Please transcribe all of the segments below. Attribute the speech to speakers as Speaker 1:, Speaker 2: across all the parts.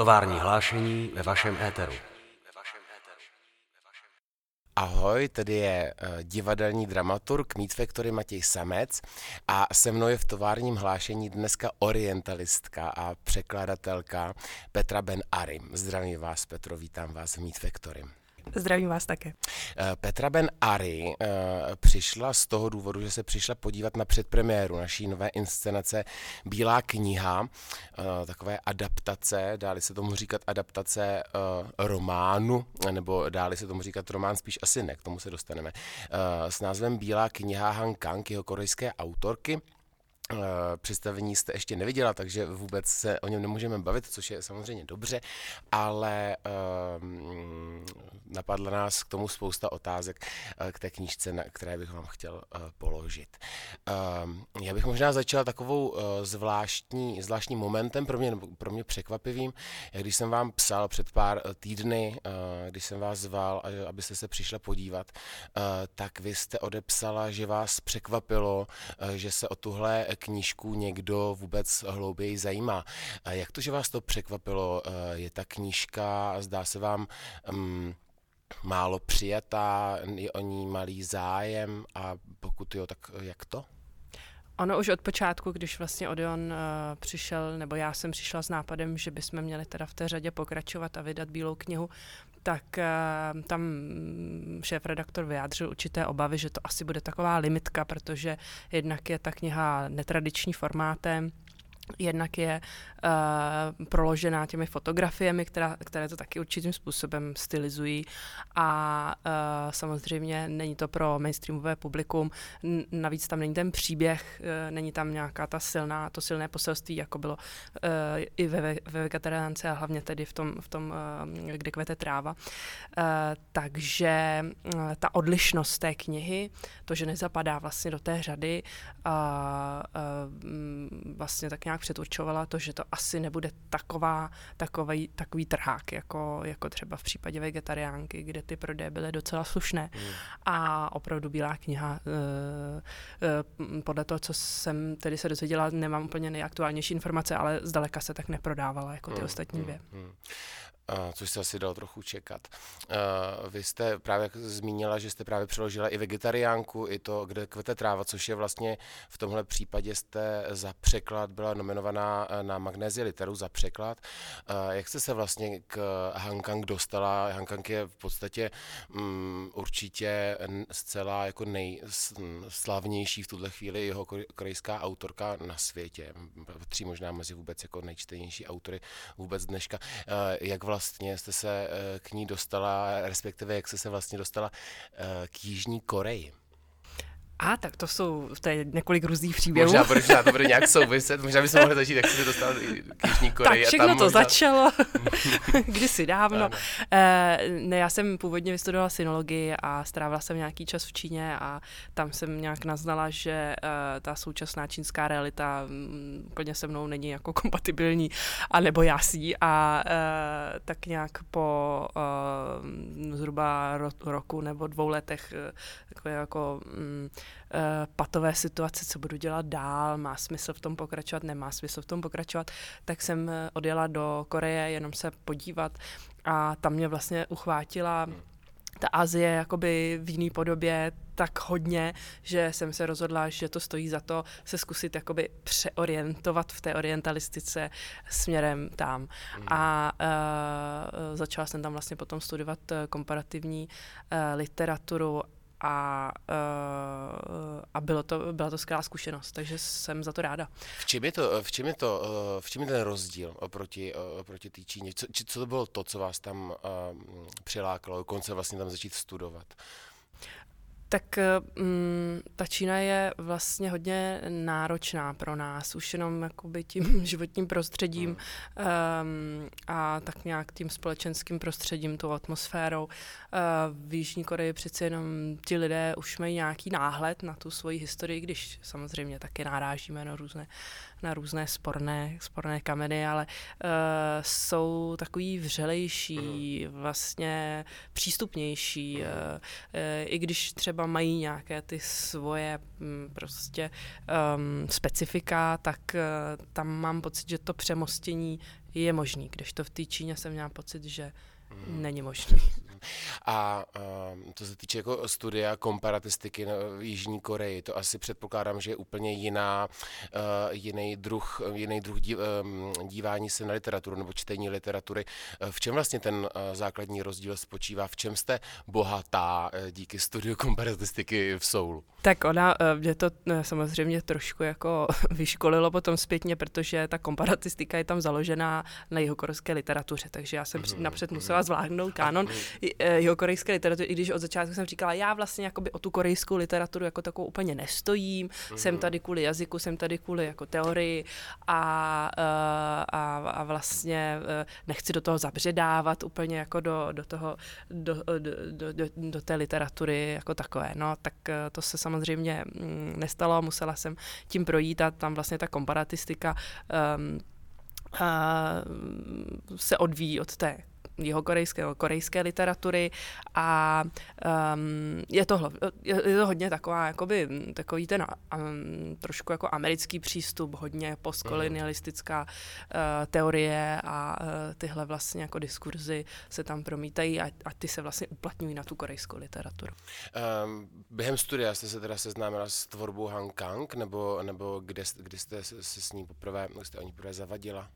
Speaker 1: Tovární hlášení ve vašem éteru.
Speaker 2: Ahoj, tady je uh, divadelní dramaturg Meet Factory Matěj Samec a se mnou je v továrním hlášení dneska orientalistka a překladatelka Petra Ben Arim. Zdravím vás, Petro, vítám vás v Meet Factory.
Speaker 3: Zdravím vás také.
Speaker 2: Eh, Petra Ben Ari uh, přišla z toho důvodu, že se přišla podívat na předpremiéru naší nové inscenace Bílá kniha, uh, takové adaptace, dáli se tomu říkat adaptace románu, nebo dáli se tomu říkat román spíš asi ne, k tomu se dostaneme, s názvem Bílá kniha Han Kang, jeho korejské autorky. Eh, představení jste ještě neviděla, takže vůbec se o něm nemůžeme bavit, což je samozřejmě dobře, ale um, napadla nás k tomu spousta otázek uh, k té knížce, na které bych vám chtěl uh, položit. Um, já bych možná začala takovou uh, zvláštní, zvláštním momentem, pro mě, pro mě překvapivým, když jsem vám psal před pár týdny, uh, když jsem vás zval, abyste se přišla podívat, tak vy jste odepsala, že vás překvapilo, že se o tuhle knížku někdo vůbec hlouběji zajímá. Jak to, že vás to překvapilo? Eh, je ta knížka, zdá se vám, um, málo přijatá, je o ní malý zájem a pokud jo, tak jak to?
Speaker 3: Ono už od počátku, když vlastně Odeon uh, přišel, nebo já jsem přišla s nápadem, že bychom měli teda v té řadě pokračovat a vydat Bílou knihu, tak uh, tam šéf-redaktor vyjádřil určité obavy, že to asi bude taková limitka, protože jednak je ta kniha netradiční formátem, Jednak je uh, proložená těmi fotografiemi, která, které to taky určitým způsobem stylizují a uh, samozřejmě není to pro mainstreamové publikum, navíc tam není ten příběh, uh, není tam nějaká ta silná, to silné poselství, jako bylo uh, i ve, ve vegetariánce a hlavně tedy v tom, v tom uh, kde kvete tráva. Uh, takže uh, ta odlišnost té knihy, to, že nezapadá vlastně do té řady, uh, uh, vlastně tak nějak nějak předurčovala to, že to asi nebude taková, takový, takový trhák, jako, jako třeba v případě vegetariánky, kde ty prodeje byly docela slušné. Mm. A opravdu Bílá kniha, uh, uh, podle toho, co jsem tedy se dozvěděla, nemám úplně nejaktuálnější informace, ale zdaleka se tak neprodávala jako ty mm. ostatní dvě. Mm
Speaker 2: což se asi dalo trochu čekat. Vy jste právě zmínila, že jste právě přeložila i vegetariánku, i to, kde kvete tráva, což je vlastně v tomhle případě jste za překlad byla nominovaná e, na Magnézi literu za překlad. Jak jste se vlastně k Hankang dostala? Hankang je v podstatě um, určitě zcela jako nejslavnější v tuhle chvíli jeho korejská autorka na světě. Patří možná mezi vůbec jako nejčtenější autory vůbec dneška. Jak vlastně vlastně jste se eh, k ní dostala, respektive jak jste se vlastně dostala eh, k Jižní Koreji?
Speaker 3: A tak to jsou to je několik různých příběhů.
Speaker 2: Možná, možná to bude nějak souviset, možná bychom mohli začít, jak se dostal k Jižní Koreji.
Speaker 3: Tak všechno to možná... začalo kdysi dávno. Uh, ne, já jsem původně vystudovala synologii a strávila jsem nějaký čas v Číně a tam jsem nějak naznala, že uh, ta současná čínská realita um, úplně se mnou není jako kompatibilní, anebo jásí a uh, tak nějak po zhruba ro- roku nebo dvou letech takové jako uh, patové situace, co budu dělat dál, má smysl v tom pokračovat, nemá smysl v tom pokračovat, tak jsem eh, odjela do Koreje jenom se podívat a tam mě vlastně uchvátila ta Azie jakoby v jiné podobě tak hodně, že jsem se rozhodla, že to stojí za to se zkusit jakoby přeorientovat v té orientalistice směrem tam. Mm. A uh, začala jsem tam vlastně potom studovat komparativní uh, literaturu a, uh, a bylo to, byla to skvělá zkušenost, takže jsem za to ráda.
Speaker 2: V čem je to, v čem je to, uh, v čem je ten rozdíl oproti, oproti té Číně? Co, či, co to bylo to, co vás tam přilákalo, dokonce vlastně tam začít studovat?
Speaker 3: Tak um, ta Čína je vlastně hodně náročná pro nás, už jenom jakoby tím životním prostředím um, a tak nějak tím společenským prostředím, tou atmosférou. Uh, v Jižní Koreji přeci jenom ti lidé už mají nějaký náhled na tu svoji historii, když samozřejmě taky narážíme na různé na různé sporné, sporné kameny, ale uh, jsou takový vřelejší, vlastně přístupnější, uh, uh, i když třeba mají nějaké ty svoje um, prostě um, specifika, tak uh, tam mám pocit, že to přemostění je možný, když to v té Číně jsem měla pocit, že mm. není možný.
Speaker 2: A uh, to se týče jako studia komparatistiky v Jižní Koreji, to asi předpokládám, že je úplně jiná, uh, jiný druh, jiný druh dí, um, dívání se na literaturu nebo čtení literatury. V čem vlastně ten základní rozdíl spočívá? V čem jste bohatá díky studiu komparatistiky v Soulu?
Speaker 3: Tak ona mě to samozřejmě trošku jako vyškolilo potom zpětně, protože ta komparatistika je tam založená na jeho korejské literatuře, takže já jsem mm, napřed musela mhm. zvládnout kánon Eh, jeho korejské literatury, i když od začátku jsem říkala, já vlastně jakoby o tu korejskou literaturu jako takovou úplně nestojím, mm-hmm. jsem tady kvůli jazyku, jsem tady kvůli jako teorii a, eh, a, a vlastně eh, nechci do toho zabředávat úplně jako do, do toho, do, do, do, do, do té literatury jako takové. No, tak to se samozřejmě mm, nestalo, musela jsem tím projít a tam vlastně ta komparatistika um, uh, se odvíjí od té jeho korejské, literatury a um, je, to, je, je to hodně taková, jakoby, takový ten um, trošku jako americký přístup, hodně postkolonialistická uh, teorie a uh, tyhle vlastně jako diskurzy se tam promítají a, a ty se vlastně uplatňují na tu korejskou literaturu.
Speaker 2: Um, během studia jste se teda seznámila s tvorbou Han Kang, nebo, nebo kde, kde jste se, se s ní poprvé, jste o ní poprvé zavadila?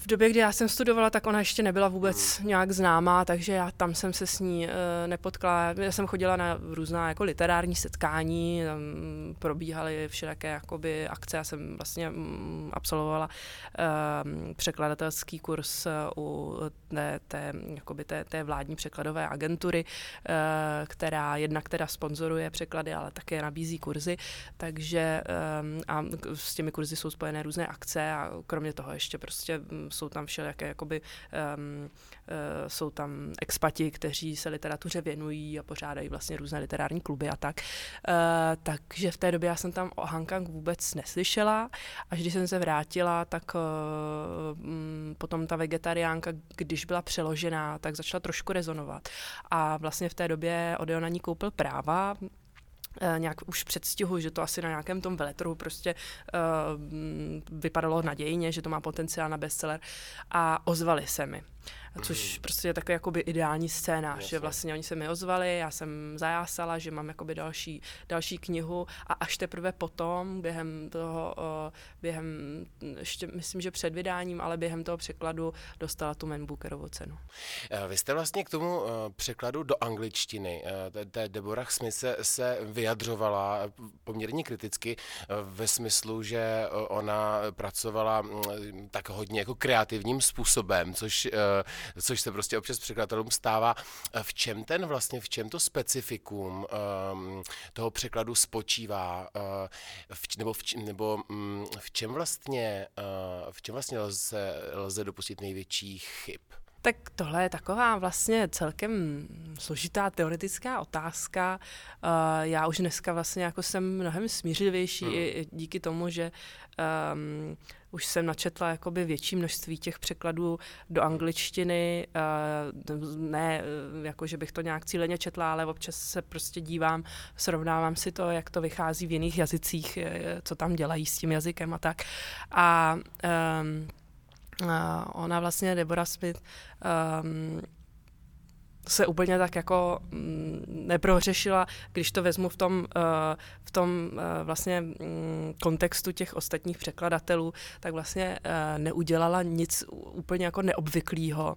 Speaker 3: V době, kdy já jsem studovala, tak ona ještě nebyla vůbec hmm. nějak známá, takže já tam jsem se s ní uh, nepotkala. Já jsem chodila na různá jako literární setkání, tam probíhaly všelijaké jakoby akce. Já jsem vlastně um, absolvovala uh, překladatelský kurz u té, té, jakoby té, té vládní překladové agentury, uh, která jednak teda sponzoruje překlady, ale také nabízí kurzy. Takže um, a s těmi kurzy jsou spojené různé akce a kromě toho ještě prostě jsou tam všelijaké, jakoby, um, uh, jsou tam expati, kteří se literatuře věnují a pořádají vlastně různé literární kluby a tak. Uh, takže v té době já jsem tam o Hankang vůbec neslyšela. Až když jsem se vrátila, tak uh, potom ta vegetariánka, když byla přeložená, tak začala trošku rezonovat. A vlastně v té době Odeon na ní koupil práva, nějak už předstihu, že to asi na nějakém tom veletrhu prostě uh, vypadalo nadějně, že to má potenciál na bestseller. A ozvali se mi což mm. prostě je takový jakoby ideální scénář, Jasně. že vlastně oni se mi ozvali, já jsem zajásala, že mám jakoby další, další knihu a až teprve potom, během toho, během, ještě myslím, že před vydáním, ale během toho překladu dostala tu Man Bookerovu cenu.
Speaker 2: Eh, vy jste vlastně k tomu uh, překladu do angličtiny, uh, té Deborah Smith se, se vyjadřovala poměrně kriticky ve smyslu, že ona pracovala uh, tak hodně jako kreativním způsobem, což což se prostě občas překladatelům stává. V čem ten vlastně, v čem to specifikum um, toho překladu spočívá, uh, v, nebo, v, nebo um, v čem vlastně, uh, v čem vlastně lze, lze dopustit největší chyb?
Speaker 3: Tak tohle je taková vlastně celkem složitá teoretická otázka. Já už dneska vlastně jako jsem mnohem smířivější hmm. i díky tomu, že um, už jsem načetla jakoby větší množství těch překladů do angličtiny, uh, ne jako, že bych to nějak cíleně četla, ale občas se prostě dívám, srovnávám si to, jak to vychází v jiných jazycích, co tam dělají s tím jazykem a tak. A um, ona vlastně, Deborah Smith, um, se úplně tak jako mm, neprohřešila, když to vezmu v tom, uh, v tom uh, vlastně um, kontextu těch ostatních překladatelů, tak vlastně uh, neudělala nic úplně jako neobvyklého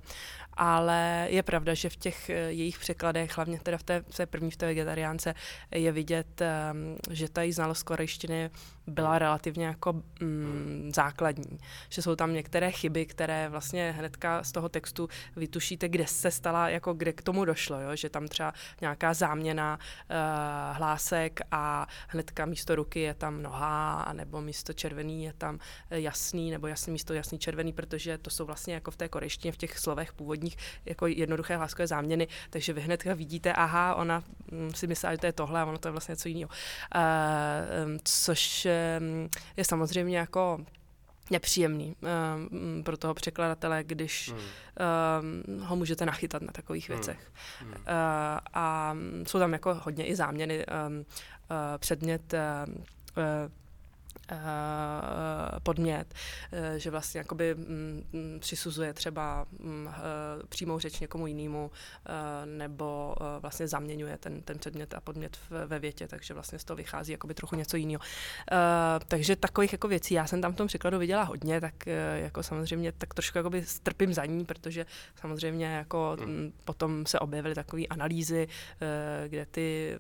Speaker 3: ale je pravda, že v těch eh, jejich překladech, hlavně teda v té, v té první, v té vegetariánce, je vidět, ehm, že ta její znalost korejštiny byla relativně jako mm, základní. Že jsou tam některé chyby, které vlastně hnedka z toho textu vytušíte, kde se stala, jako kde k tomu došlo, jo? že tam třeba nějaká záměna uh, hlásek a hnedka místo ruky je tam noha, nebo místo červený je tam jasný, nebo jasný místo jasný červený, protože to jsou vlastně jako v té korejštině, v těch slovech původní nich jako jednoduché hláskové záměny, takže vy hnedka vidíte, aha, ona mm, si myslela, že to je tohle a ono to je vlastně něco jiného. Uh, což je samozřejmě jako nepříjemný um, pro toho překladatele, když mm. um, ho můžete nachytat na takových mm. věcech. Mm. Uh, a jsou tam jako hodně i záměny. Um, uh, předmět uh, Eh, podmět, eh, že vlastně jakoby mm, mm, přisuzuje třeba mm, eh, přímou řeč někomu jinému nebo vlastně zaměňuje ten, ten předmět a podmět ve větě, takže vlastně z toho vychází jakoby trochu něco jiného. Takže takových jako věcí já jsem tam v tom překladu viděla hodně, tak jako samozřejmě tak trošku jakoby strpím za ní, protože samozřejmě jako hmm. potom se objevily takové analýzy, kde ty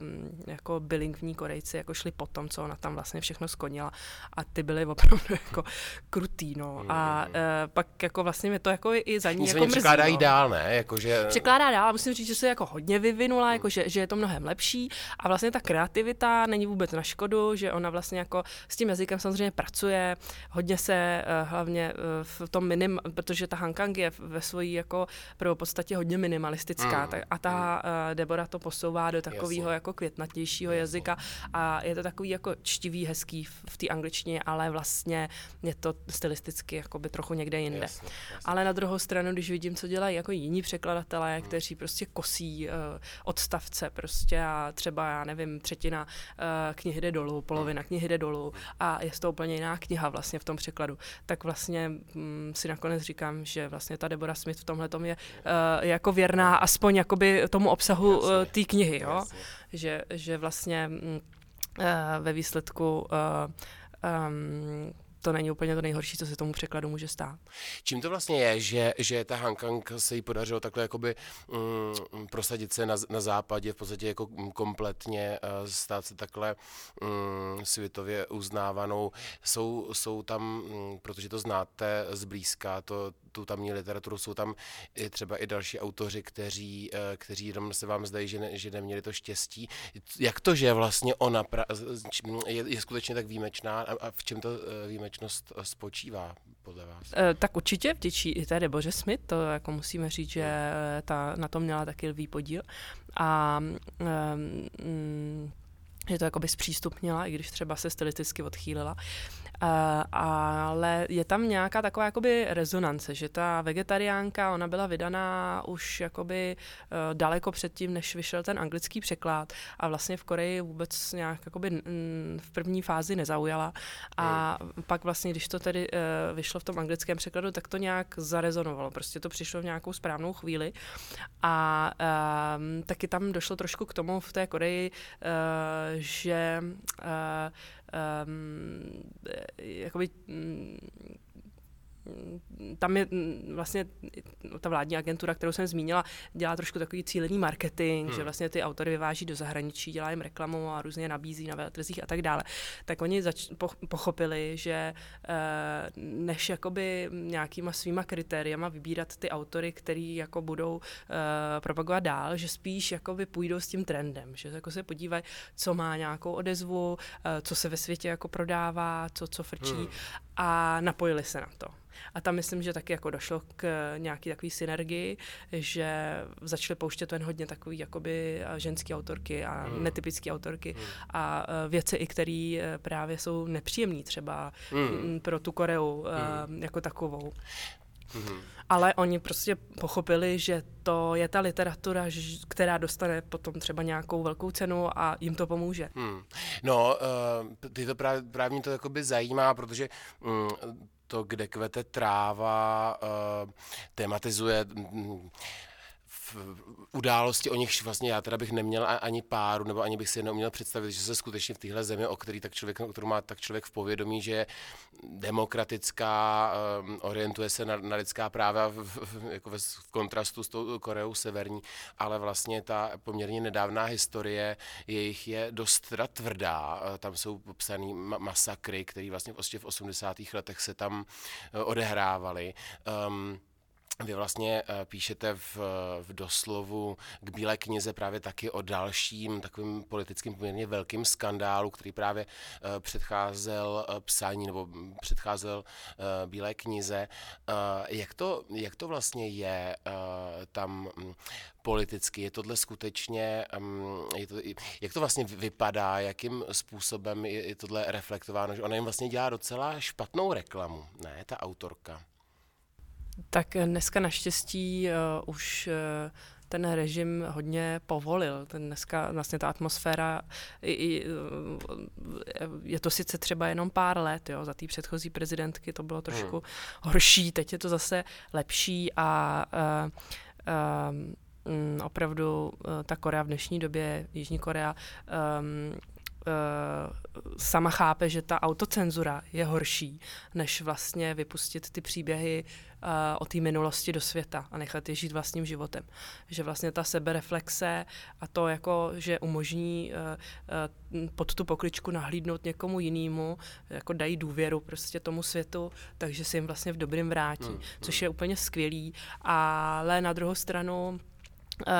Speaker 3: jako bilingvní Korejci jako šli po tom, co ona tam vlastně všechno skonila a ty byly opravdu jako krutý, no. A uh, pak jako vlastně mě to jako i za ní jako
Speaker 2: překládají no. dál, ne? Jako, že...
Speaker 3: Překládá dál, musím říct, že se jako hodně vyvinula, hmm. jako, že, že je to mnohem lepší a vlastně ta kreativita není vůbec na škodu, že ona vlastně jako s tím jazykem samozřejmě pracuje, hodně se uh, hlavně uh, v tom minim, protože ta Hankang je ve svojí jako pro podstatě hodně minimalistická hmm. tak, a ta uh, Debora to posouvá do takového jako květnatějšího jazyka a je to takový jako čtivý, hezký v, v té angličtině, ale vlastně je to stylisticky jakoby trochu někde jinde. Jasně, jasně. Ale na druhou stranu, když vidím, co dělají jako jiní překladatelé, hmm. kteří prostě kosí uh, odstavce prostě a třeba, já nevím, třetina uh, knihy jde dolů, polovina hmm. knihy jde dolů a je to úplně jiná kniha vlastně v tom překladu, tak vlastně um, si nakonec říkám, že vlastně ta Deborah Smith v tomhle je uh, jako věrná aspoň jakoby tomu obsahu uh, té knihy, jo? Že, že vlastně uh, ve výsledku uh, um, to není úplně to nejhorší, co se tomu překladu může stát.
Speaker 2: Čím to vlastně je, že, že ta Hankang se jí podařilo takhle jakoby mm, prosadit se na, na západě, v podstatě jako kompletně uh, stát se takhle mm, světově uznávanou. Jsou, jsou tam, mm, protože to znáte zblízka, to, tu tamní literaturu, jsou tam i třeba i další autoři, kteří, uh, kteří jenom se vám zdají, že, ne, že neměli to štěstí. Jak to, že vlastně ona pra, je, je skutečně tak výjimečná a, a v čem to uh, výjimečná společnost eh, spočívá podle vás?
Speaker 3: E, tak určitě vděčí i té Deboře Smith, to jako musíme říct, že ta na to měla taky lvý podíl. A um, že to jakoby zpřístupnila, i když třeba se stylisticky odchýlila. Uh, ale je tam nějaká taková jakoby rezonance, že ta vegetariánka, ona byla vydaná už jakoby uh, daleko předtím, než vyšel ten anglický překlad a vlastně v Koreji vůbec nějak jakoby mm, v první fázi nezaujala. A mm. pak vlastně, když to tedy uh, vyšlo v tom anglickém překladu, tak to nějak zarezonovalo, prostě to přišlo v nějakou správnou chvíli. A uh, taky tam došlo trošku k tomu v té Koreji, uh, že uh, um, jakoby mm, tam je mm, vlastně ta vládní agentura, kterou jsem zmínila, dělá trošku takový cílený marketing, hmm. že vlastně ty autory vyváží do zahraničí, dělá jim reklamu a různě nabízí na veletrzích a tak dále. Tak oni zač- po- pochopili, že uh, než jakoby nějakýma svýma kritériama vybírat ty autory, který jako budou uh, propagovat dál, že spíš jakoby půjdou s tím trendem, že jako se podívají, co má nějakou odezvu, uh, co se ve světě jako prodává, co, co frčí hmm. A napojili se na to. A tam myslím, že taky jako došlo k nějaký takový synergii, že začaly pouštět jen hodně takový jakoby ženský autorky a mm. netypické autorky mm. a e, věci, i které e, právě jsou nepříjemné třeba mm. pro tu Koreu mm. jako takovou. Mm-hmm. Ale oni prostě pochopili, že to je ta literatura, která dostane potom třeba nějakou velkou cenu a jim to pomůže. Hmm.
Speaker 2: No, uh, ty to právě, právě mě to jakoby zajímá, protože um, to, kde kvete tráva, uh, tematizuje uh, události, o nichž vlastně já teda bych neměl ani páru, nebo ani bych si neuměl představit, že se skutečně v téhle zemi, o který tak člověk, kterou má tak člověk v povědomí, že je demokratická, um, orientuje se na, na lidská práva v, v, jako v, kontrastu s tou Koreou severní, ale vlastně ta poměrně nedávná historie jejich je dost teda tvrdá. Tam jsou popsané masakry, které vlastně v 80. letech se tam uh, odehrávaly. Um, vy vlastně uh, píšete v, v doslovu k Bílé knize právě taky o dalším takovým politickým poměrně velkým skandálu, který právě uh, předcházel uh, psání nebo předcházel Bílé knize. Jak to, jak to vlastně je tam um, politicky? Je tohle skutečně, um, je to, jak to vlastně vypadá, jakým způsobem je, je tohle reflektováno? Že ona jim vlastně dělá docela špatnou reklamu, ne, ta autorka?
Speaker 3: Tak dneska naštěstí uh, už uh, ten režim hodně povolil. Ten dneska vlastně ta atmosféra, i, i, je to sice třeba jenom pár let, jo, za té předchozí prezidentky to bylo trošku hmm. horší, teď je to zase lepší a uh, uh, opravdu uh, ta Korea v dnešní době, Jižní Korea, um, sama chápe, že ta autocenzura je horší, než vlastně vypustit ty příběhy uh, o té minulosti do světa a nechat je žít vlastním životem. Že vlastně ta sebereflexe a to, jako, že umožní uh, uh, pod tu pokličku nahlídnout někomu jinému, jako dají důvěru prostě tomu světu, takže se jim vlastně v dobrým vrátí, hmm, což je úplně skvělý. Ale na druhou stranu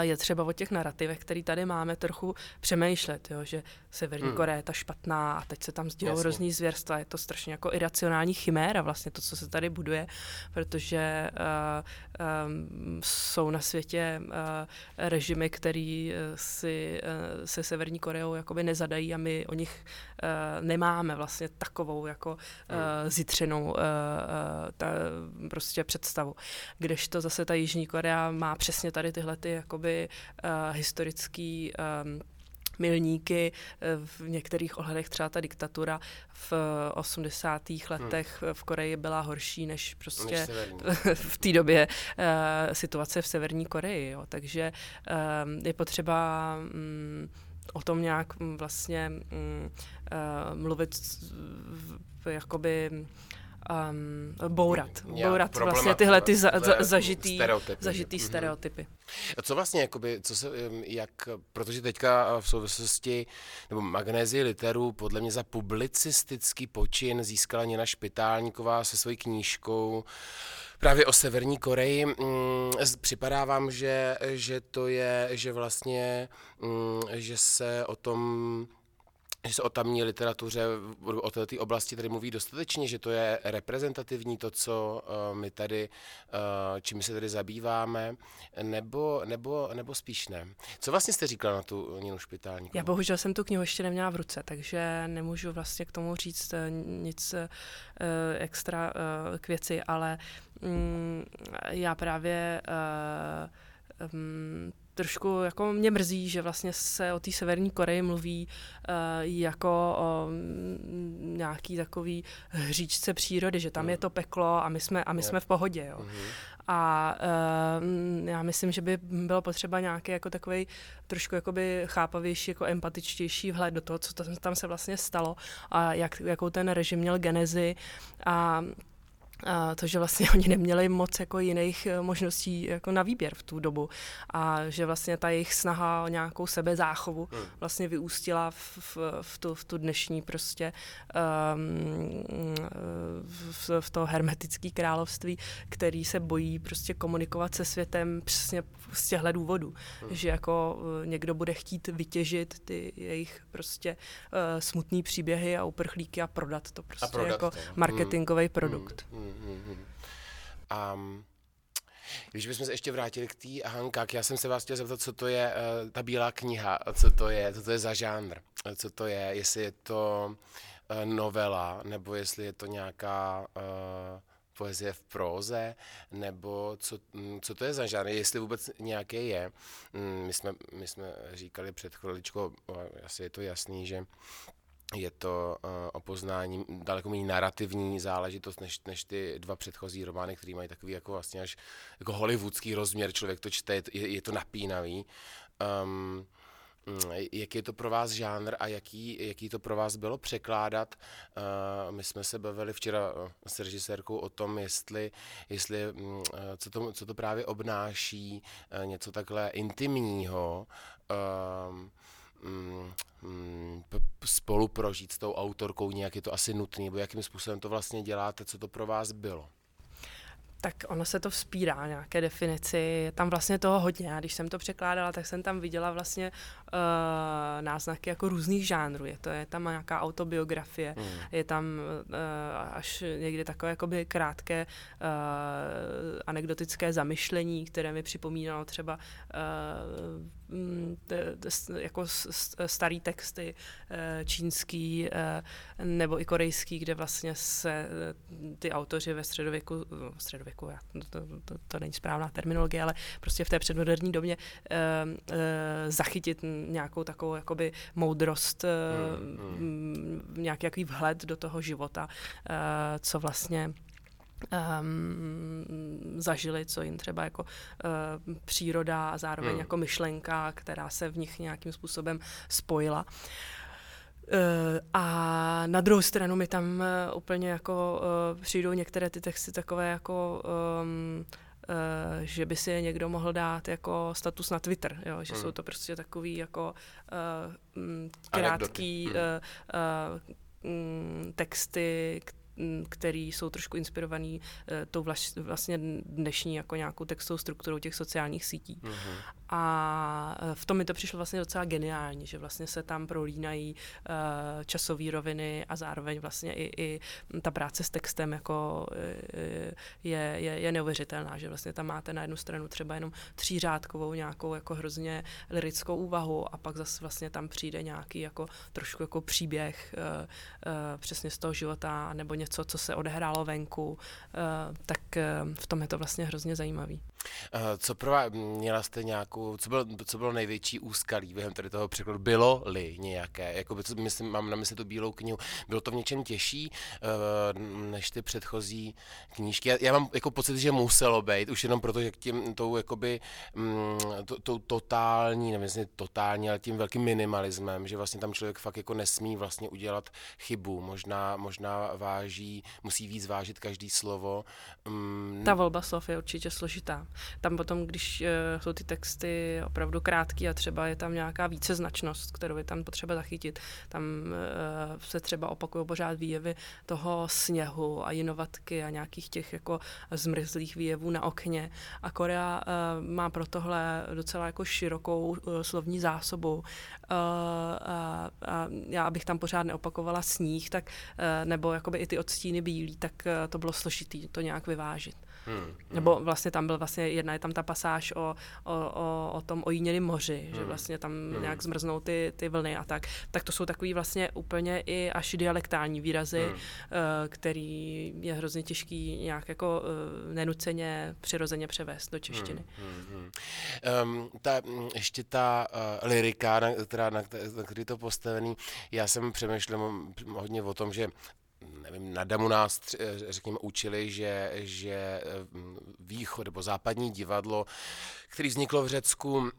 Speaker 3: je třeba o těch narrativech, který tady máme, trochu přemýšlet, jo, že Severní hmm. Korea je ta špatná a teď se tam sdělou různý zvěrstva. Je to strašně jako iracionální chiméra vlastně to, co se tady buduje, protože uh, um, jsou na světě uh, režimy, který si uh, se Severní Koreou jakoby nezadají a my o nich uh, nemáme vlastně takovou jako uh, zítřenou uh, ta, prostě představu. Kdežto zase ta Jižní Korea má přesně tady tyhle ty jakoby uh, historický um, milníky, v některých ohledech třeba ta diktatura v 80. letech hmm. v Koreji byla horší než prostě než v té době uh, situace v Severní Koreji. Jo. Takže je potřeba um, o tom nějak vlastně um, uh, mluvit jakoby um, bourat. Já, bourat vlastně tyhle ty za, za, zažitý stereotypy. Zažitý mm-hmm. stereotypy.
Speaker 2: A co vlastně, jakoby, co se, jak, protože teďka v souvislosti, nebo magnézii literu, podle mě za publicistický počin získala Nina Špitálníková se svojí knížkou právě o Severní Koreji. Mm, připadá vám, že, že to je, že vlastně, mm, že se o tom že se o tamní literatuře, o této oblasti tady mluví dostatečně, že to je reprezentativní to, co uh, my tady, uh, čím se tady zabýváme, nebo, nebo, nebo spíš ne. Co vlastně jste říkala na tu Ninu Špitální?
Speaker 3: Já bohužel jsem tu knihu ještě neměla v ruce, takže nemůžu vlastně k tomu říct nic extra k věci, ale um, já právě um, trošku jako mě mrzí, že vlastně se o té Severní Koreji mluví uh, jako o mm, nějaký takový hříčce přírody, že tam mm. je to peklo a my jsme, a my jsme v pohodě. Jo. Mm-hmm. A uh, já myslím, že by bylo potřeba nějaký jako takový trošku jakoby chápavější, jako empatičtější vhled do toho, co tam, tam se vlastně stalo a jak, jakou ten režim měl genezi a a to, že vlastně oni neměli moc jako jiných eh, možností jako na výběr v tu dobu a že vlastně ta jejich snaha o nějakou sebezáchovu hmm. vlastně vyústila v, v, v, tu, v tu dnešní prostě um, v, v to hermetické království, který se bojí prostě komunikovat se světem přesně z těchto důvodů, hmm. že jako uh, někdo bude chtít vytěžit ty jejich prostě uh, smutný příběhy a uprchlíky a prodat to prostě a prodat jako to. marketingový hmm. produkt. Hmm.
Speaker 2: A když bychom se ještě vrátili k té Hankák, já jsem se vás chtěl zeptat, co to je uh, ta bílá kniha, co to je, co to je za žánr, co to je, jestli je to uh, novela, nebo jestli je to nějaká uh, poezie v próze, nebo co, mm, co to je za žánr, jestli vůbec nějaké je. Mm, my jsme, my jsme říkali před chviličkou, asi je to jasný, že je to uh, o poznání daleko méně narrativní záležitost než, než ty dva předchozí romány, které mají takový jako vlastně až jako hollywoodský rozměr, člověk to čte, je, je to napínavý. Um, jaký je to pro vás žánr a jaký, jaký to pro vás bylo překládat? Uh, my jsme se bavili včera s režisérkou o tom, jestli, jestli um, co, to, co to právě obnáší, uh, něco takhle intimního. Um, um, um, spolu prožít s tou autorkou, nějak je to asi nutné, nebo jakým způsobem to vlastně děláte, co to pro vás bylo?
Speaker 3: tak ono se to vzpírá nějaké definici, je tam vlastně toho hodně. Já když jsem to překládala, tak jsem tam viděla vlastně uh, náznaky jako různých žánrů. Je, to, je tam nějaká autobiografie, mm. je tam uh, až někdy takové jakoby krátké uh, anekdotické zamyšlení, které mi připomínalo třeba uh, jako starý texty čínský nebo i korejský, kde vlastně se ty autoři ve středověku, středověku starověku, já, to, to, to, to není správná terminologie, ale prostě v té předmoderní době zachytit nějakou takovou jakoby moudrost, uh, mm. nějaký jaký vhled do toho života, co vlastně um, zažili, co jim třeba jako uh, příroda a zároveň hmm. jako myšlenka, která se v nich nějakým způsobem spojila. Uh, a na druhou stranu mi tam uh, úplně jako uh, přijdou některé ty texty takové jako um, Uh, že by si je někdo mohl dát jako status na Twitter, jo? že hmm. jsou to prostě takový jako uh, krátký uh, uh, texty, který jsou trošku inspirovaný uh, tou vlastně dnešní jako nějakou textovou strukturou těch sociálních sítí. Mm-hmm. A eh, v tom mi to přišlo vlastně docela geniální, že vlastně se tam prolínají uh, časové roviny a zároveň vlastně i, i ta práce s textem jako je, je, je neuvěřitelná, že vlastně tam máte na jednu stranu třeba jenom třířádkovou nějakou jako hrozně lirickou úvahu a pak zase vlastně tam přijde nějaký jako trošku jako příběh přesně z toho života nebo něco, co se odehrálo venku, uh, tak uh, v tom je to vlastně hrozně zajímavý.
Speaker 2: Co pro vás, měla jste nějakou, co bylo, co bylo největší úskalí během tady toho překladu? Bylo-li nějaké? Jako myslím, mám na mysli tu bílou knihu. Bylo to v něčem těžší než ty předchozí knížky? Já, já mám jako pocit, že muselo být, už jenom proto, že tím tou, jakoby, mm, to, tou totální, nevím, totální, ale tím velkým minimalismem, že vlastně tam člověk fakt jako nesmí vlastně udělat chybu. Možná, možná váží, musí víc vážit každý slovo.
Speaker 3: Mm. Ta volba slov je určitě složitá. Tam potom, když uh, jsou ty texty opravdu krátké a třeba je tam nějaká víceznačnost, kterou je tam potřeba zachytit, tam uh, se třeba opakují pořád výjevy toho sněhu a jinovatky a nějakých těch jako zmrzlých výjevů na okně. A Korea uh, má pro tohle docela jako širokou uh, slovní zásobu. A, a já, abych tam pořád neopakovala sníh, tak, uh, nebo jakoby i ty odstíny bílí, tak uh, to bylo složitý to nějak vyvážit. Hmm, hmm. Nebo vlastně tam byl vlastně jedna je tam ta pasáž o, o, o, o tom ojíněném moři, hmm. že vlastně tam hmm. nějak zmrznou ty, ty vlny a tak. Tak to jsou takový vlastně úplně i až dialektální výrazy, hmm. uh, který je hrozně těžký nějak jako uh, nenuceně, přirozeně převést do češtiny. Hmm. Hmm.
Speaker 2: Um, ta, ještě ta uh, lirika, na, která, na, na který to postavený, já jsem přemýšlel hodně o tom, že nevím, na Damu nás, řekněme, učili, že, že eh, východ nebo západní divadlo, který vzniklo v Řecku,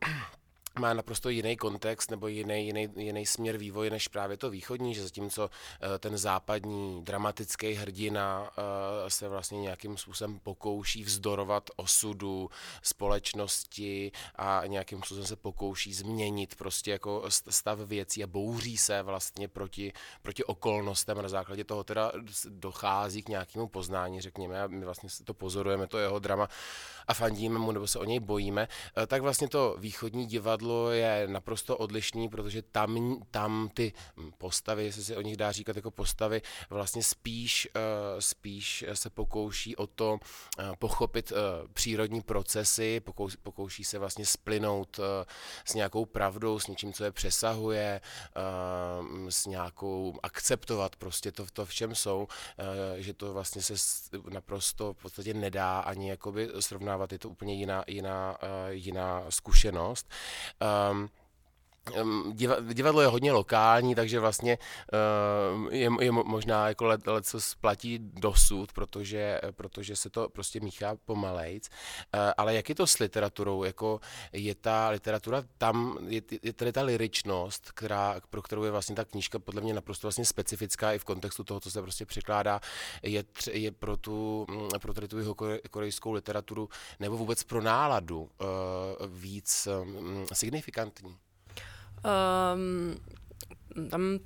Speaker 2: má naprosto jiný kontext nebo jiný, jiný, jiný směr vývoje než právě to východní, že zatímco eh, ten západní dramatický hrdina eh, se vlastně nějakým způsobem pokouší vzdorovat osudu společnosti a nějakým způsobem se pokouší změnit prostě jako stav věcí a bouří se vlastně proti, proti okolnostem na základě toho teda dochází k nějakému poznání, řekněme, a my vlastně to pozorujeme, to jeho drama a fandíme mu nebo se o něj bojíme, eh, tak vlastně to východní divadlo je naprosto odlišný, protože tam, tam ty postavy, jestli se o nich dá říkat jako postavy, vlastně spíš, eh, spíš se pokouší o to eh, pochopit přírodní procesy, pokouší se vlastně splynout s nějakou pravdou, s něčím, co je přesahuje, s nějakou akceptovat prostě to, to v čem jsou, že to vlastně se naprosto v podstatě nedá ani jakoby srovnat porovnávat, je to úplně jiná, jiná, jiná zkušenost. Um, Divadlo je hodně lokální, takže vlastně je, je možná jako let, let co splatí dosud, protože, protože se to prostě míchá pomalejc. Ale jak je to s literaturou? Jako je ta literatura tam, je, je tady ta liričnost, která, pro kterou je vlastně ta knížka podle mě naprosto vlastně specifická i v kontextu toho, co se prostě překládá, je, tři, je pro tu, pro tady tu jeho korejskou literaturu nebo vůbec pro náladu uh, víc um, signifikantní? Um,
Speaker 3: tam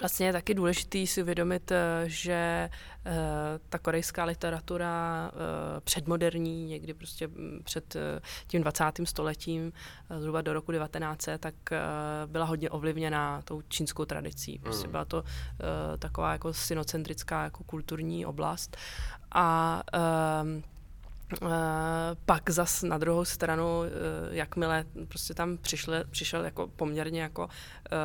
Speaker 3: vlastně je taky důležité si uvědomit, eh, že uh, ta korejská literatura uh, předmoderní, někdy prostě před tím 20. stoletím, zhruba do roku 1900, tak byla hodně ovlivněná tou čínskou tradicí. Prostě mm. byla to taková jako synocentrická jako kulturní oblast. A ehm, pak zas na druhou stranu, uh, jakmile prostě tam přišle, přišel jako poměrně jako uh,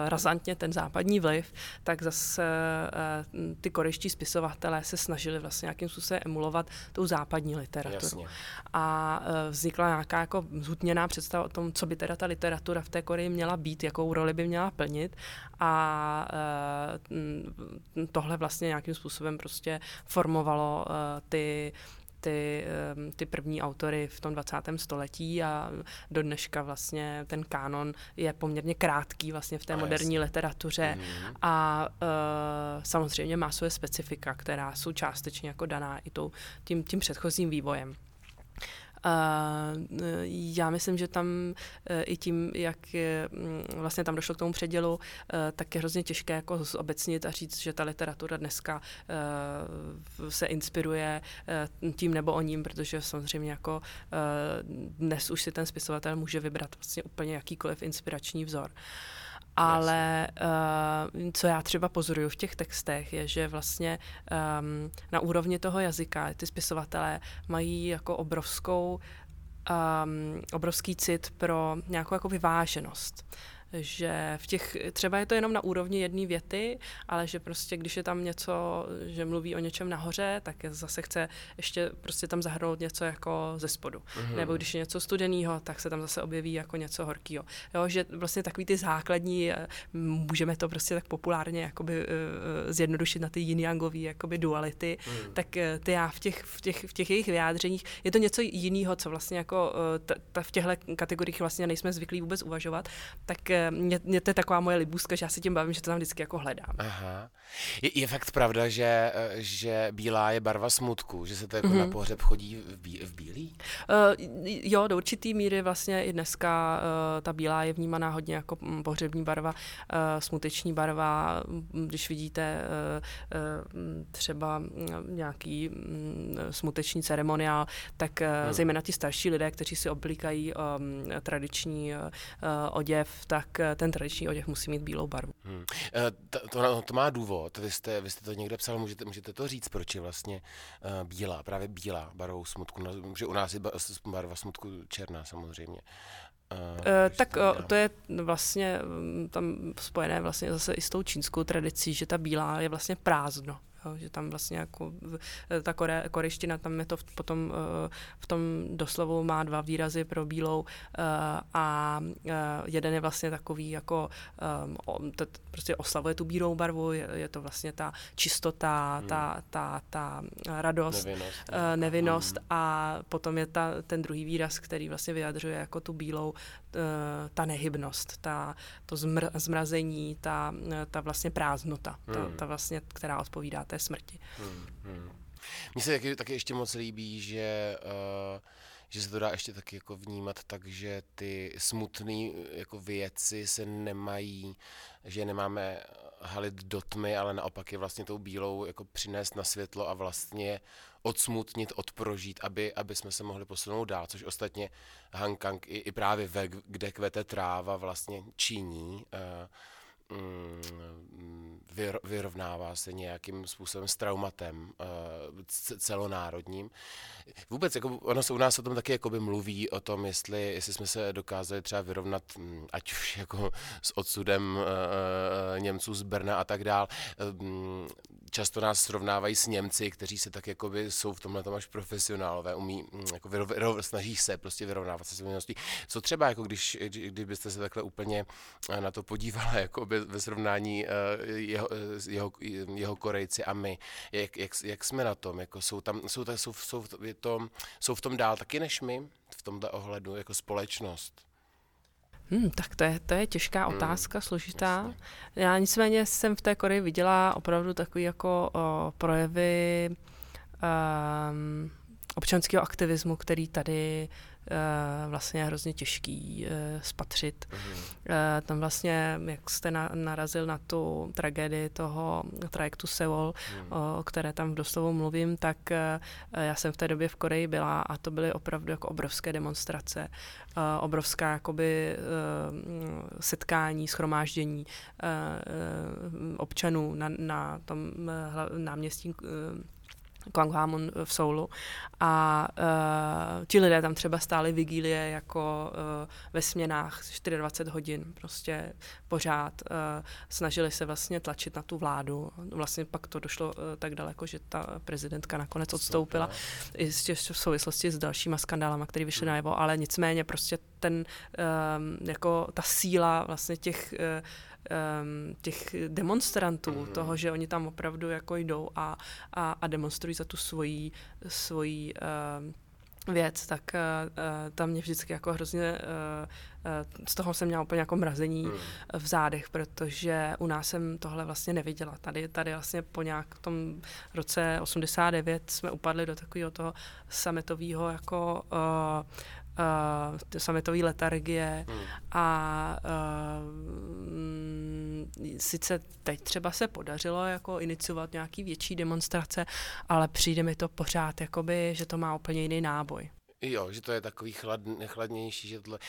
Speaker 3: razantně ten západní vliv, tak zase ty korejští spisovatelé se snažili vlastně nějakým způsobem emulovat tou západní literaturu. Jasně. A vznikla nějaká jako zhutněná představa o tom, co by teda ta literatura v té Koreji měla být, jakou roli by měla plnit a tohle vlastně nějakým způsobem prostě formovalo ty ty, ty první autory v tom 20. století a do dneška vlastně ten kánon je poměrně krátký vlastně v té a moderní jasný. literatuře mm-hmm. a uh, samozřejmě má své specifika, která jsou částečně jako daná i tou, tím, tím předchozím vývojem. Uh, já myslím, že tam uh, i tím, jak je, um, vlastně tam došlo k tomu předělu, uh, tak je hrozně těžké jako zobecnit a říct, že ta literatura dneska se inspiruje tím nebo o ním, protože samozřejmě jako dnes už si ten spisovatel může vybrat vlastně úplně jakýkoliv inspirační vzor. Uh, ale uh, co já třeba pozoruju v těch textech, je, že vlastně um, na úrovni toho jazyka ty spisovatelé mají jako obrovskou um, obrovský cit pro nějakou jako vyváženost že v těch, třeba je to jenom na úrovni jedné věty, ale že prostě, když je tam něco, že mluví o něčem nahoře, tak zase chce ještě prostě tam zahrnout něco jako ze spodu. Mm-hmm. Nebo když je něco studeného, tak se tam zase objeví jako něco horkého. Jo, že vlastně takový ty základní, eh, můžeme to prostě tak populárně jakoby uh, zjednodušit na ty yin yangový jakoby duality, mm. tak ty já v těch, v, těch, v těch jejich vyjádřeních, je to něco jiného, co vlastně jako uh, t, t, v těchto kategoriích vlastně nejsme zvyklí vůbec uvažovat, tak mě, mě to je taková moje libůzka, že já se tím bavím, že to tam vždycky jako hledám.
Speaker 2: Aha. Je, je fakt pravda, že, že bílá je barva smutku, že se to jako mm-hmm. na pohřeb chodí v, bí, v bílý?
Speaker 3: Uh, jo, do určitý míry vlastně i dneska uh, ta bílá je vnímaná hodně jako mm, pohřební barva, uh, smuteční barva, mm, když vidíte uh, uh, třeba nějaký um, smuteční ceremoniál, tak uh, hmm. zejména ti starší lidé, kteří si oblíkají um, tradiční uh, oděv, tak tak ten tradiční oděv musí mít bílou barvu. Hmm.
Speaker 2: Eh, to, to, to má důvod, vy jste, vy jste to někde psal, můžete, můžete to říct, proč je vlastně uh, bílá, právě bílá barvou smutku, no, že u nás je barva smutku černá samozřejmě.
Speaker 3: Uh, tak uh, to je vlastně mm, tam spojené vlastně zase i s tou čínskou tradicí, že ta bílá je vlastně prázdno. Jo, že tam vlastně jako ta kore, korejština, tam je to v, potom eh, v tom doslovu má dva výrazy pro bílou eh, a eh, jeden je vlastně takový jako to prostě oslavuje tu bílou barvu, je, je to vlastně ta čistota, hmm. ta, ta, ta radost, nevinnost, nevinnost hmm. a potom je ta, ten druhý výraz, který vlastně vyjadřuje jako tu bílou, ta nehybnost, ta, to zmr, zmrazení, ta, ta vlastně prázdnota, hmm. ta, ta vlastně, která odpovídá té smrti. Hmm,
Speaker 2: hmm. Mně se taky, taky ještě moc líbí, že uh, že se to dá ještě taky jako vnímat tak, že ty smutné jako věci se nemají, že nemáme halit do tmy, ale naopak je vlastně tou bílou jako přinést na světlo a vlastně odsmutnit, odprožít, aby, aby jsme se mohli posunout dál, což ostatně Hankang i, i právě ve, kde kvete tráva vlastně činí. Uh, vyrovnává se nějakým způsobem s traumatem eh, celonárodním. Vůbec, jako, ono se u nás o tom taky jakoby mluví, o tom, jestli, jestli jsme se dokázali třeba vyrovnat, mm, ať už jako s odsudem uh, Němců z Brna a tak dál. Často nás srovnávají s Němci, kteří se tak jakoby jsou v tomhle tom až profesionálové, umí, mm, jako vyrov, snaží se prostě vyrovnávat se svými Co třeba, jako když, kdybyste se takhle úplně na to podívala, jako by ve srovnání uh, jeho, jeho, jeho Korejci a my, jak, jak, jak jsme na tom, jako jsou tam, jsou, jsou, jsou, je to, jsou v tom dál taky než my, v tomto ohledu, jako společnost?
Speaker 3: Hmm, tak to je, to je těžká hmm, otázka, složitá. Jasně. Já nicméně jsem v té Koreji viděla opravdu takový jako o, projevy um, občanského aktivismu, který tady vlastně je hrozně těžký uh, spatřit. Mm-hmm. Uh, tam vlastně, jak jste na, narazil na tu tragédii toho trajektu Seoul, mm. o které tam v doslovu mluvím, tak já jsem v té době v Koreji byla a to byly opravdu jako obrovské demonstrace, obrovská jakoby setkání, schromáždění občanů na, na tom náměstí Kwanghamun v Soulu. A uh, ti lidé tam třeba stáli vigílie jako uh, ve směnách 24 hodin, prostě pořád uh, snažili se vlastně tlačit na tu vládu. Vlastně pak to došlo uh, tak daleko, že ta prezidentka nakonec odstoupila. I v souvislosti s dalšíma skandálama, které vyšly hmm. najevo, ale nicméně prostě ten, um, jako ta síla vlastně těch uh, um, těch demonstrantů, mm-hmm. toho, že oni tam opravdu jako jdou a, a, a demonstrují za tu svoji, svoji um, věc, tak uh, tam mě vždycky jako hrozně, uh, uh, z toho jsem měla úplně jako mrazení mm. v zádech, protože u nás jsem tohle vlastně neviděla. Tady, tady vlastně po nějak tom roce 89 jsme upadli do takového toho sametového jako uh, uh, sametové letargie hmm. a uh, sice teď třeba se podařilo jako iniciovat nějaký větší demonstrace, ale přijde mi to pořád, jakoby, že to má úplně jiný náboj.
Speaker 2: Jo, že to je takový chlad, chladnější, že tohle...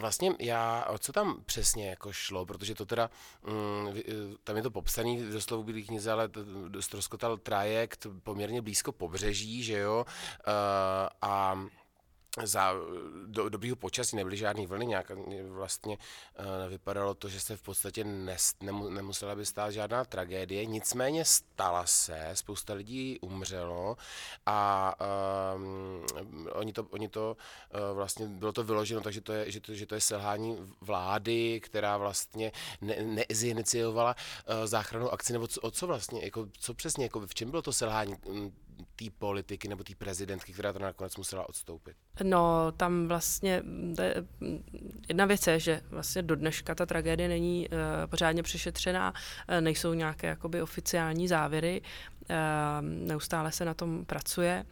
Speaker 2: Vlastně já, o co tam přesně jako šlo, protože to teda, mm, tam je to popsaný v doslovu bílý knize, ale ztroskotal trajekt poměrně blízko pobřeží, že jo, uh, a za do, dobrýho počasí nebyly žádné vlny, nějak vlastně uh, vypadalo to, že se v podstatě nes, nemu, nemusela by stát žádná tragédie, nicméně stala se, spousta lidí umřelo a um, oni to, oni to uh, vlastně bylo to vyloženo, takže to je, že to, že to je selhání vlády, která vlastně ne, neziniciovala uh, záchranu akci, nebo co, o co vlastně, jako, co přesně, jako v čem bylo to selhání té politiky nebo té prezidentky, která to nakonec musela odstoupit?
Speaker 3: No, tam vlastně jedna věc je, že vlastně do dneška ta tragédie není uh, pořádně přešetřená, uh, nejsou nějaké jakoby oficiální závěry, uh, neustále se na tom pracuje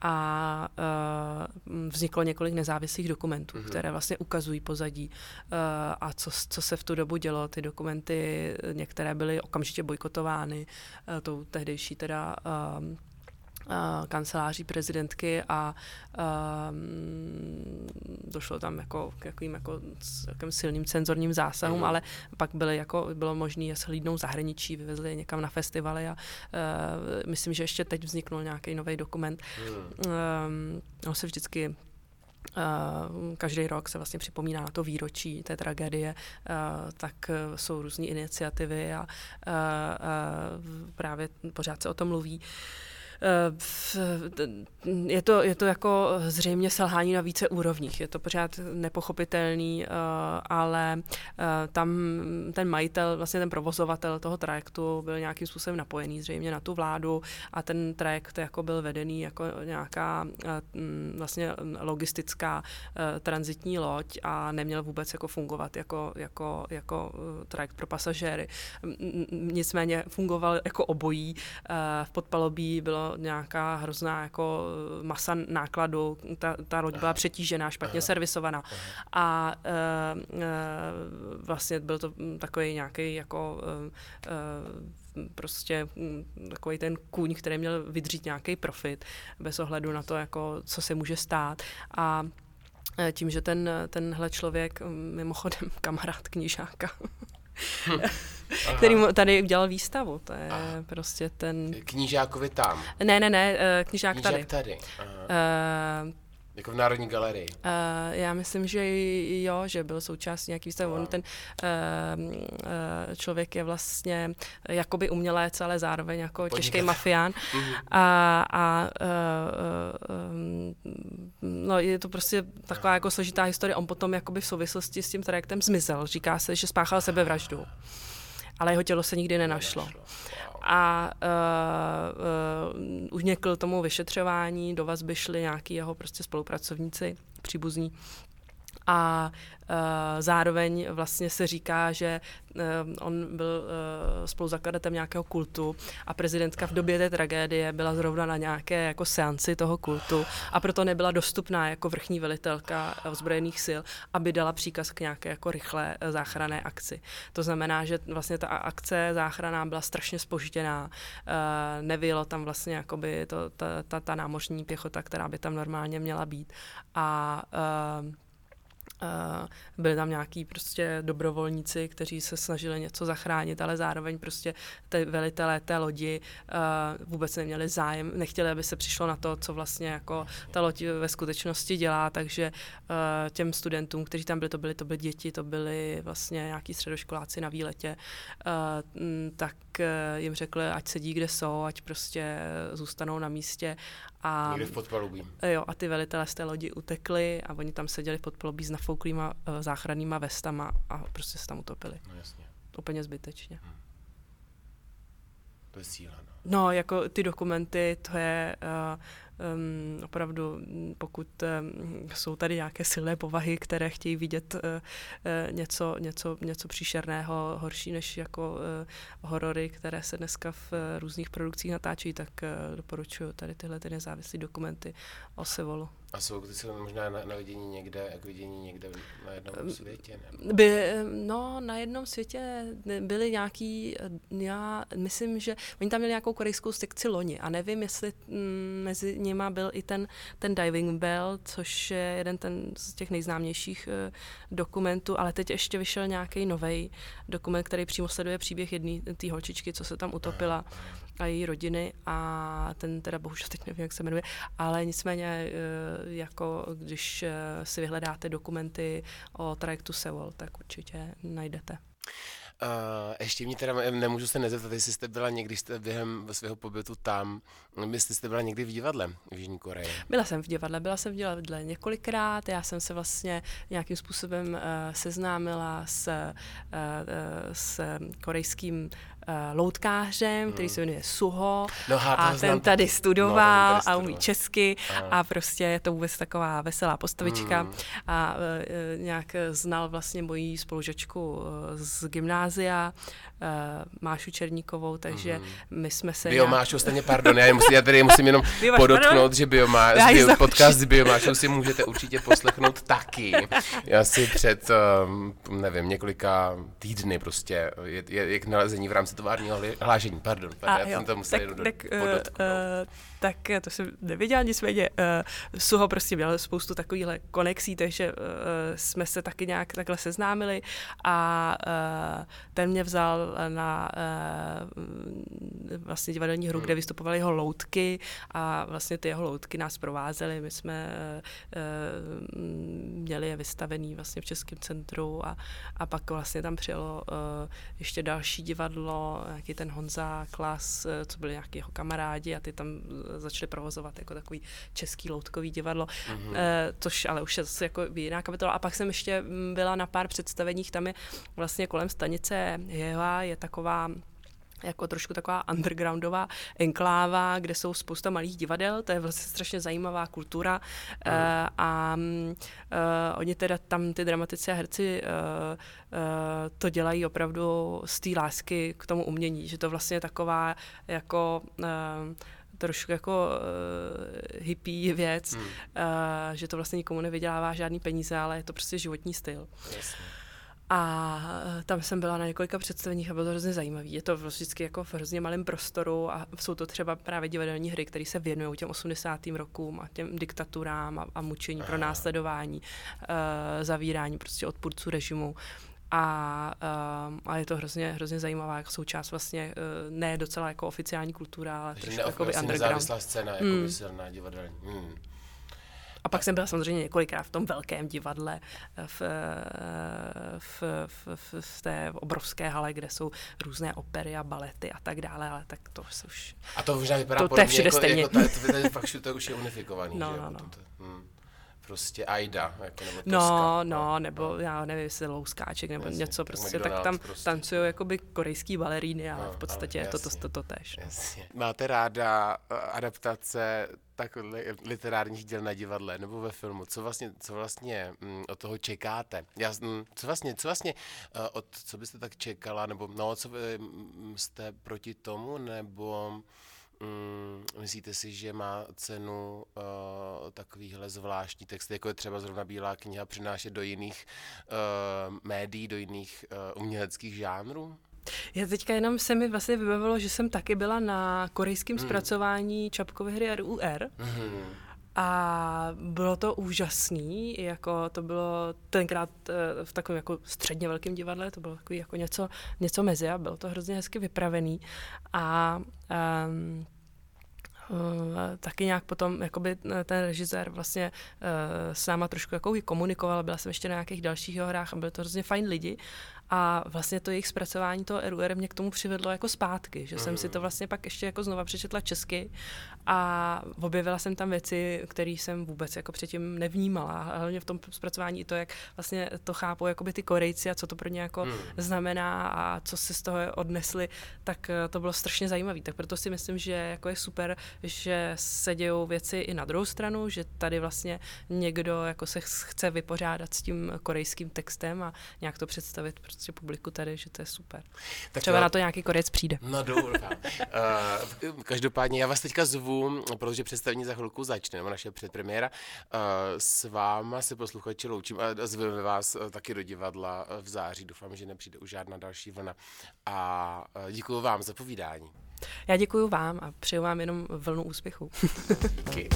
Speaker 3: a uh, vzniklo několik nezávislých dokumentů, mm-hmm. které vlastně ukazují pozadí uh, a co, co se v tu dobu dělo. Ty dokumenty některé byly okamžitě bojkotovány uh, tou tehdejší teda uh, kanceláří prezidentky a um, došlo tam jako k jakým jako, jakým silným cenzorním zásahům, mm. ale pak byly jako, bylo možné je shlídnout zahraničí, vyvezli je někam na festivaly a uh, myslím, že ještě teď vzniknul nějaký nový dokument. Mm. Um, on se vždycky Uh, každý rok se vlastně připomíná na to výročí té tragédie, uh, tak uh, jsou různé iniciativy a právě pořád se o tom mluví. Eh, je to, je to jako zřejmě selhání na více úrovních. Je to pořád nepochopitelný, eh, ale eh, tam ten majitel, vlastně ten provozovatel toho trajektu byl nějakým způsobem napojený zřejmě na tu vládu a ten trajekt jako byl vedený jako nějaká vlastně logistická transitní loď a neměl vůbec jako fungovat jako, jako, jako trajekt pro pasažéry. Nicméně fungoval jako obojí. V podpalobí bylo nějaká hrozná jako eh, masa nákladu, ta, ta loď byla přetížená, špatně servisovaná. A e, e, vlastně byl to takový nějaký jako e, prostě hm, takový ten kůň, který měl vydřít nějaký profit bez ohledu na to, jako, co se může stát. A tím, že ten, tenhle člověk, hm, mimochodem kamarád knižáka, který mu tady udělal výstavu. To je Aha. prostě ten...
Speaker 2: Knížákovi tam?
Speaker 3: Ne, ne, ne, eh, knížák,
Speaker 2: knížák
Speaker 3: tady.
Speaker 2: tady. Aha. Uh, jako v Národní galerii. Uh,
Speaker 3: já myslím, že jo, že byl součástí nějaký výstavy. Wow. On ten uh, uh, člověk je vlastně jakoby umělec, ale zároveň jako Podnikat. těžký mafián. Mhm. a a uh, uh, no, je to prostě taková jako složitá historie. On potom jakoby v souvislosti s tím trajektem zmizel. Říká se, že spáchal sebevraždu. Ale jeho tělo se nikdy nenašlo. a uh, uh, unikl tomu vyšetřování, do vazby šli nějaký jeho prostě spolupracovníci, příbuzní a Eh, zároveň vlastně se říká, že eh, on byl eh, spoluzakladatel nějakého kultu a prezidentka v době té tragédie byla zrovna na nějaké jako seanci toho kultu a proto nebyla dostupná jako vrchní velitelka ozbrojených sil, aby dala příkaz k nějaké jako rychlé záchranné akci. To znamená, že vlastně ta akce záchranná byla strašně spožděná, nevyjelo tam vlastně jakoby to, ta, ta, ta námořní pěchota, která by tam normálně měla být a byli tam nějaký prostě dobrovolníci, kteří se snažili něco zachránit, ale zároveň prostě ty velitelé té lodi uh, vůbec neměli zájem, nechtěli, aby se přišlo na to, co vlastně jako ta loď ve skutečnosti dělá, takže uh, těm studentům, kteří tam byli, to byly, to byly děti, to byly vlastně nějaký středoškoláci na výletě, uh, tak jim řekli, ať sedí, kde jsou, ať prostě zůstanou na místě.
Speaker 2: A, Někde v podpalubí.
Speaker 3: Jo, a ty velitelé z té lodi utekli a oni tam seděli v podpalubí s nafouklýma uh, záchrannýma vestama a prostě se tam utopili.
Speaker 2: No jasně.
Speaker 3: Úplně zbytečně. Hmm.
Speaker 2: To je síla, no.
Speaker 3: No, jako ty dokumenty, to je uh, um, opravdu, pokud um, jsou tady nějaké silné povahy, které chtějí vidět uh, uh, něco, něco, něco příšerného, horší než jako uh, horory, které se dneska v uh, různých produkcích natáčí, tak uh, doporučuji tady tyhle ty nezávislé dokumenty o Sevolu.
Speaker 2: A jsou ty se možná na, na vidění někde, k vidění někde na jednom světě?
Speaker 3: Nebo? By, no, na jednom světě byly nějaký, já myslím, že oni tam měli nějakou korejskou sekci loni a nevím, jestli m, mezi nima byl i ten, ten Diving Bell, což je jeden ten z těch nejznámějších uh, dokumentů, ale teď ještě vyšel nějaký nový dokument, který přímo sleduje příběh jedné té holčičky, co se tam utopila a její rodiny a ten teda bohužel teď nevím, jak se jmenuje, ale nicméně eh, jako když eh, si vyhledáte dokumenty o trajektu Seoul, tak určitě najdete.
Speaker 2: Uh, ještě mě teda nemůžu se nezeptat, jestli jste byla někdy jste během svého pobytu tam, jestli jste byla někdy v divadle v Jižní Koreji.
Speaker 3: Byla jsem v divadle, byla jsem v divadle několikrát, já jsem se vlastně nějakým způsobem uh, seznámila s, uh, s korejským uh, loutkářem, který hmm. se jmenuje Suho
Speaker 2: no,
Speaker 3: a ten tady studoval no, a umí česky a. a prostě je to vůbec taková veselá postavička hmm. a uh, nějak znal vlastně moji spolužačku uh, z gymnázia, uh, Mášu Černíkovou, takže hmm. my jsme se...
Speaker 2: Biomášu, nějak... stejně pardon, já, musím, já tady musím jenom Biomáš, podotknout, pardon? že Biomáš, bio, podcast s Biomášou si můžete určitě poslechnout taky. Já si před, uh, nevím, několika týdny prostě, je, je, je k nalezení v rámci továrního hlášení, pardon, pardon já jo, jsem to musel tak, jenom tak, uh, uh,
Speaker 3: tak to jsem nevěděla, nicméně uh, Suho prostě měl spoustu takovýchhle konexí, takže uh, jsme se taky nějak takhle seznámili a uh, ten mě vzal na uh, vlastně divadelní hru, kde vystupovaly jeho loutky a vlastně ty jeho loutky nás provázely, my jsme uh, měli je vystavený vlastně v Českém centru a, a pak vlastně tam přijelo uh, ještě další divadlo, nějaký ten Honza Klas, eh, co byli nějaký jeho kamarádi a ty tam eh, začali provozovat jako takový český loutkový divadlo, mm-hmm. což ale už je zase jako jiná kapitola. A pak jsem ještě mm, byla na pár představeních, tam je vlastně kolem stanice Jehova, je taková jako trošku taková undergroundová enkláva, kde jsou spousta malých divadel, to je vlastně strašně zajímavá kultura mm. uh, a uh, oni teda tam ty dramatici a herci uh, uh, to dělají opravdu z té lásky k tomu umění, že to vlastně je taková jako uh, trošku jako uh, hippie věc, mm. uh, že to vlastně nikomu nevydělává žádný peníze, ale je to prostě životní styl. Jasně. A eh, tam jsem byla na několika představeních a bylo to hrozně zajímavé. Je to vždycky jako v hrozně malém prostoru a jsou to třeba právě divadelní hry, které se věnují těm 80. rokům a těm diktaturám a, a mučení pro následování, uh, zavírání prostě odpůrců režimu. A, uh, a je to hrozně, hrozně zajímavá jako součást vlastně, uh, ne docela jako oficiální kultura, ale trošku jako underground.
Speaker 2: nezávislá scéna, jako mm. silná divadelní. Mm.
Speaker 3: A pak jsem byla samozřejmě několikrát v tom velkém divadle, v, v, v, v, v té obrovské hale, kde jsou různé opery a balety a tak dále, ale tak to už...
Speaker 2: A to možná vypadá to, podobně, to je všude jako, stejně. Jako, to, to, to, to, to už je unifikovaný, no, že no, no. Hmm prostě Aida, jako nebo
Speaker 3: no, Toska, no, no, nebo já nevím, jestli louskáček nebo jasně, něco prostě, tak, tak tam prostě. tancují jakoby korejský baleríny, ale no, v podstatě ale, je to to, to, to tež.
Speaker 2: No. Máte ráda eh, adaptace tak literárních děl na divadle nebo ve filmu, co vlastně, co vlastně mm, od toho čekáte? Já, mm, co vlastně, co vlastně uh, od, co byste tak čekala, nebo no, co by, mm, jste proti tomu, nebo Mm, myslíte si, že má cenu uh, takovýhle zvláštní texty, jako je třeba zrovna Bílá kniha, přinášet do jiných uh, médií, do jiných uh, uměleckých žánrů?
Speaker 3: Já teďka jenom se mi vlastně vybavilo, že jsem taky byla na korejském hmm. zpracování Čapkovy hry RUR. Hmm A bylo to úžasný, jako to bylo tenkrát eh, v takovém jako středně velkém divadle, to bylo takový jako něco, něco mezi a bylo to hrozně hezky vypravený. A um, taky nějak potom jakoby ten režisér vlastně uh, s náma trošku jako komunikoval, byla jsem ještě na nějakých dalších hrách a byly to hrozně fajn lidi a vlastně to jejich zpracování toho RUR mě k tomu přivedlo jako zpátky, že mm. jsem si to vlastně pak ještě jako znova přečetla česky a objevila jsem tam věci, které jsem vůbec jako předtím nevnímala. A hlavně v tom zpracování i to, jak vlastně to chápou jakoby ty Korejci a co to pro ně jako mm. znamená a co se z toho odnesli, tak eh, to bylo strašně zajímavé. Tak proto si myslím, že jako je super, že se dějou věci i na druhou stranu, že tady vlastně někdo jako se chce vypořádat s tím korejským textem a nějak to představit prostě publiku tady, že to je super. Tak Třeba to, na to nějaký korec přijde.
Speaker 2: No doufám. uh, každopádně já vás teďka zvu, protože představení za chvilku začne, nebo naše předpremiéra. Uh, s váma se posluchači loučím a zveme vás uh, taky do divadla v září. Doufám, že nepřijde už žádná další vlna. A děkuji vám za povídání.
Speaker 3: Já děkuji vám a přeju vám jenom vlnu úspěchu.
Speaker 2: Díky.